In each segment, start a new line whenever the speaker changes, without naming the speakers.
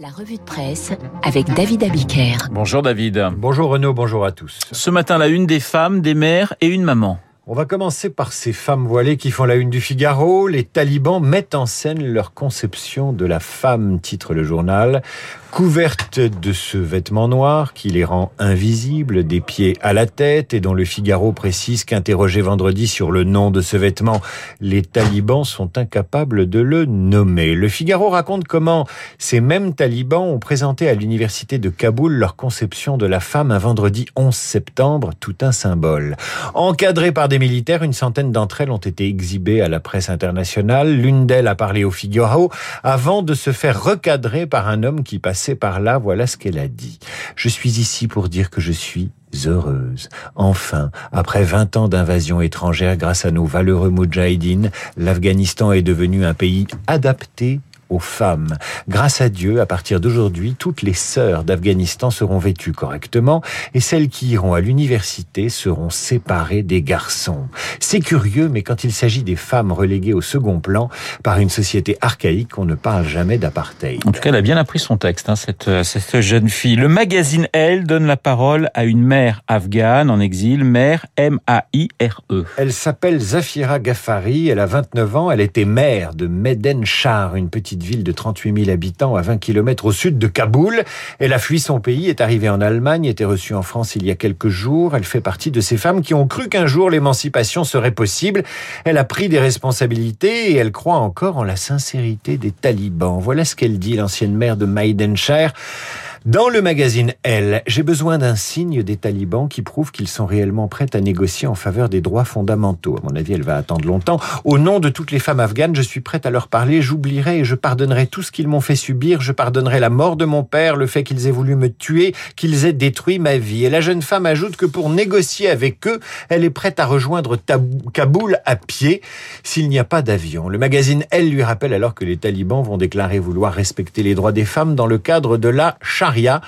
La revue de presse avec David Abiker.
Bonjour David.
Bonjour Renaud, bonjour à tous.
Ce matin, la une des femmes, des mères et une maman.
On va commencer par ces femmes voilées qui font la une du Figaro. Les talibans mettent en scène leur conception de la femme, titre le journal. Couverte de ce vêtement noir qui les rend invisibles des pieds à la tête et dont le Figaro précise qu'interrogé vendredi sur le nom de ce vêtement, les talibans sont incapables de le nommer. Le Figaro raconte comment ces mêmes talibans ont présenté à l'université de Kaboul leur conception de la femme un vendredi 11 septembre, tout un symbole. Encadrées par des militaires, une centaine d'entre elles ont été exhibées à la presse internationale. L'une d'elles a parlé au Figaro avant de se faire recadrer par un homme qui passait par là. Voilà ce qu'elle a dit. Je suis ici pour dire que je suis heureuse. Enfin, après 20 ans d'invasion étrangère grâce à nos valeureux moudjahidines, l'Afghanistan est devenu un pays adapté aux femmes. Grâce à Dieu, à partir d'aujourd'hui, toutes les sœurs d'Afghanistan seront vêtues correctement et celles qui iront à l'université seront séparées des garçons. C'est curieux, mais quand il s'agit des femmes reléguées au second plan par une société archaïque, on ne parle jamais d'apartheid.
En tout cas, elle a bien appris son texte, hein, cette, cette jeune fille. Le magazine Elle donne la parole à une mère afghane en exil, mère M-A-I-R-E.
Elle s'appelle Zafira Ghaffari, elle a 29 ans, elle était mère de Meden Shah, une petite ville de 38 000 habitants à 20 km au sud de Kaboul. Elle a fui son pays, est arrivée en Allemagne, était reçue en France il y a quelques jours. Elle fait partie de ces femmes qui ont cru qu'un jour l'émancipation serait possible. Elle a pris des responsabilités et elle croit encore en la sincérité des talibans. Voilà ce qu'elle dit, l'ancienne maire de Maidenshire. Dans le magazine Elle, j'ai besoin d'un signe des talibans qui prouve qu'ils sont réellement prêts à négocier en faveur des droits fondamentaux. À mon avis, elle va attendre longtemps. Au nom de toutes les femmes afghanes, je suis prête à leur parler. J'oublierai et je pardonnerai tout ce qu'ils m'ont fait subir. Je pardonnerai la mort de mon père, le fait qu'ils aient voulu me tuer, qu'ils aient détruit ma vie. Et la jeune femme ajoute que pour négocier avec eux, elle est prête à rejoindre Kaboul à pied s'il n'y a pas d'avion. Le magazine Elle lui rappelle alors que les talibans vont déclarer vouloir respecter les droits des femmes dans le cadre de la charia.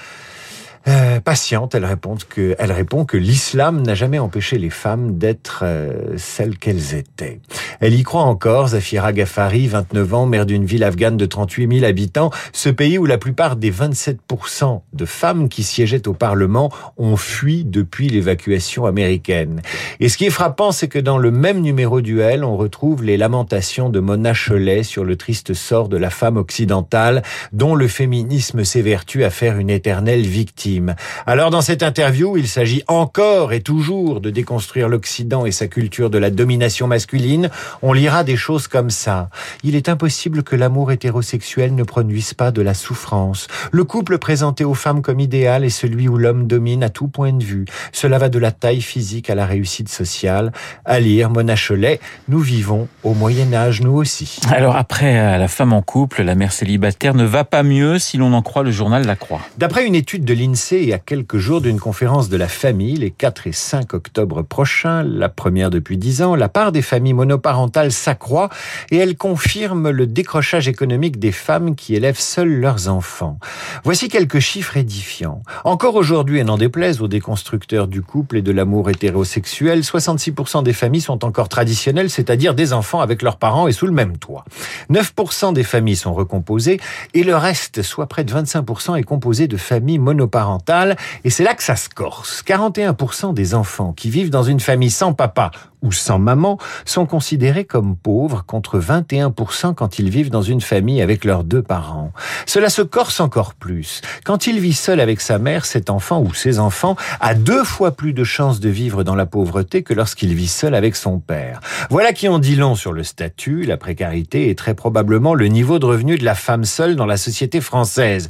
Euh, patiente, elle répond que, elle répond que l'islam n'a jamais empêché les femmes d'être euh, celles qu'elles étaient. Elle y croit encore, Zafira Ghaffari, 29 ans, mère d'une ville afghane de 38 000 habitants, ce pays où la plupart des 27% de femmes qui siégeaient au Parlement ont fui depuis l'évacuation américaine. Et ce qui est frappant, c'est que dans le même numéro duel, on retrouve les lamentations de Mona Cholet sur le triste sort de la femme occidentale, dont le féminisme s'évertue à faire une éternelle victime. Alors dans cette interview, il s'agit encore et toujours de déconstruire l'Occident et sa culture de la domination masculine. On lira des choses comme ça. Il est impossible que l'amour hétérosexuel ne produise pas de la souffrance. Le couple présenté aux femmes comme idéal est celui où l'homme domine à tout point de vue. Cela va de la taille physique à la réussite sociale. À lire Mona Cholet, nous vivons au Moyen Âge nous aussi.
Alors après la femme en couple, la mère célibataire ne va pas mieux si l'on en croit le journal La Croix.
D'après une étude de l'INSEE, et à quelques jours d'une conférence de la famille les 4 et 5 octobre prochains, la première depuis 10 ans, la part des familles monoparentales s'accroît et elle confirme le décrochage économique des femmes qui élèvent seules leurs enfants. Voici quelques chiffres édifiants. Encore aujourd'hui, et n'en déplaise aux déconstructeurs du couple et de l'amour hétérosexuel, 66% des familles sont encore traditionnelles, c'est-à-dire des enfants avec leurs parents et sous le même toit. 9% des familles sont recomposées et le reste, soit près de 25%, est composé de familles monoparentales et c'est là que ça se corse. 41% des enfants qui vivent dans une famille sans papa ou sans maman sont considérés comme pauvres contre 21% quand ils vivent dans une famille avec leurs deux parents. Cela se corse encore plus. Quand il vit seul avec sa mère, cet enfant ou ses enfants a deux fois plus de chances de vivre dans la pauvreté que lorsqu'il vit seul avec son père. Voilà qui en dit long sur le statut, la précarité et très probablement le niveau de revenu de la femme seule dans la société française.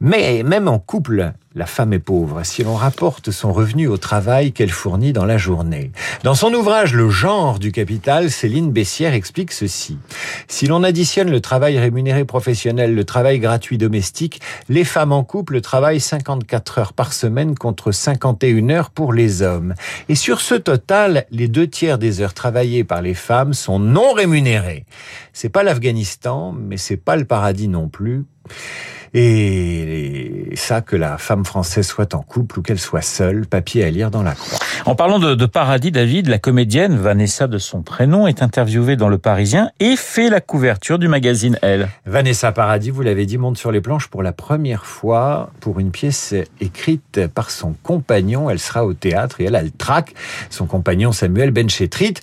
Mais même en couple, la femme est pauvre si l'on rapporte son revenu au travail qu'elle fournit dans la journée. Dans son ouvrage Le genre du capital, Céline Bessière explique ceci. Si l'on additionne le travail rémunéré professionnel, le travail gratuit domestique, les femmes en couple travaillent 54 heures par semaine contre 51 heures pour les hommes. Et sur ce total, les deux tiers des heures travaillées par les femmes sont non rémunérées. C'est pas l'Afghanistan, mais c'est pas le paradis non plus. Et ça, que la femme française soit en couple ou qu'elle soit seule, papier à lire dans la croix.
En parlant de, de, paradis, David, la comédienne Vanessa de son prénom est interviewée dans Le Parisien et fait la couverture du magazine Elle.
Vanessa Paradis, vous l'avez dit, monte sur les planches pour la première fois pour une pièce écrite par son compagnon. Elle sera au théâtre et elle a le trac. Son compagnon Samuel Benchetrit.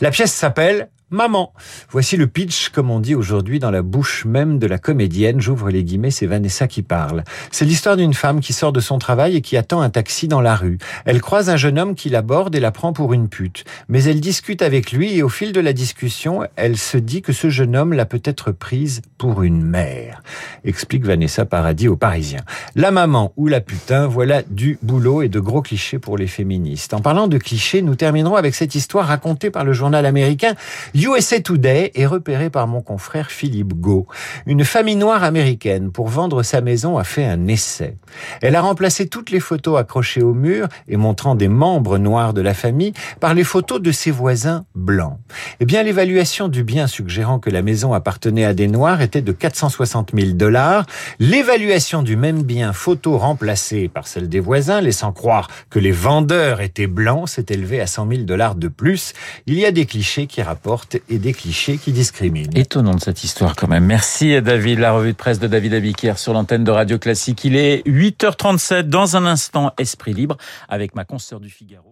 La pièce s'appelle Maman. Voici le pitch, comme on dit aujourd'hui dans la bouche même de la comédienne. J'ouvre les guillemets, c'est Vanessa qui parle. C'est l'histoire d'une femme qui sort de son travail et qui attend un taxi dans la rue. Elle croise un jeune homme qui l'aborde et la prend pour une pute. Mais elle discute avec lui et au fil de la discussion, elle se dit que ce jeune homme l'a peut-être prise pour une mère. Explique Vanessa Paradis aux Parisiens. La maman ou la putain, voilà du boulot et de gros clichés pour les féministes. En parlant de clichés, nous terminerons avec cette histoire racontée par le journal américain USA Today est repéré par mon confrère Philippe Go. Une famille noire américaine, pour vendre sa maison, a fait un essai. Elle a remplacé toutes les photos accrochées au mur et montrant des membres noirs de la famille par les photos de ses voisins blancs. Eh bien, l'évaluation du bien suggérant que la maison appartenait à des noirs était de 460 000 dollars. L'évaluation du même bien photo remplacée par celle des voisins, laissant croire que les vendeurs étaient blancs, s'est élevée à 100 000 dollars de plus. Il y a des clichés qui rapportent et des clichés qui discriminent.
Étonnant de cette histoire quand même. Merci David. La revue de presse de David Abiquière sur l'antenne de Radio Classique. Il est 8h37 dans un instant Esprit Libre avec ma consoeur du Figaro.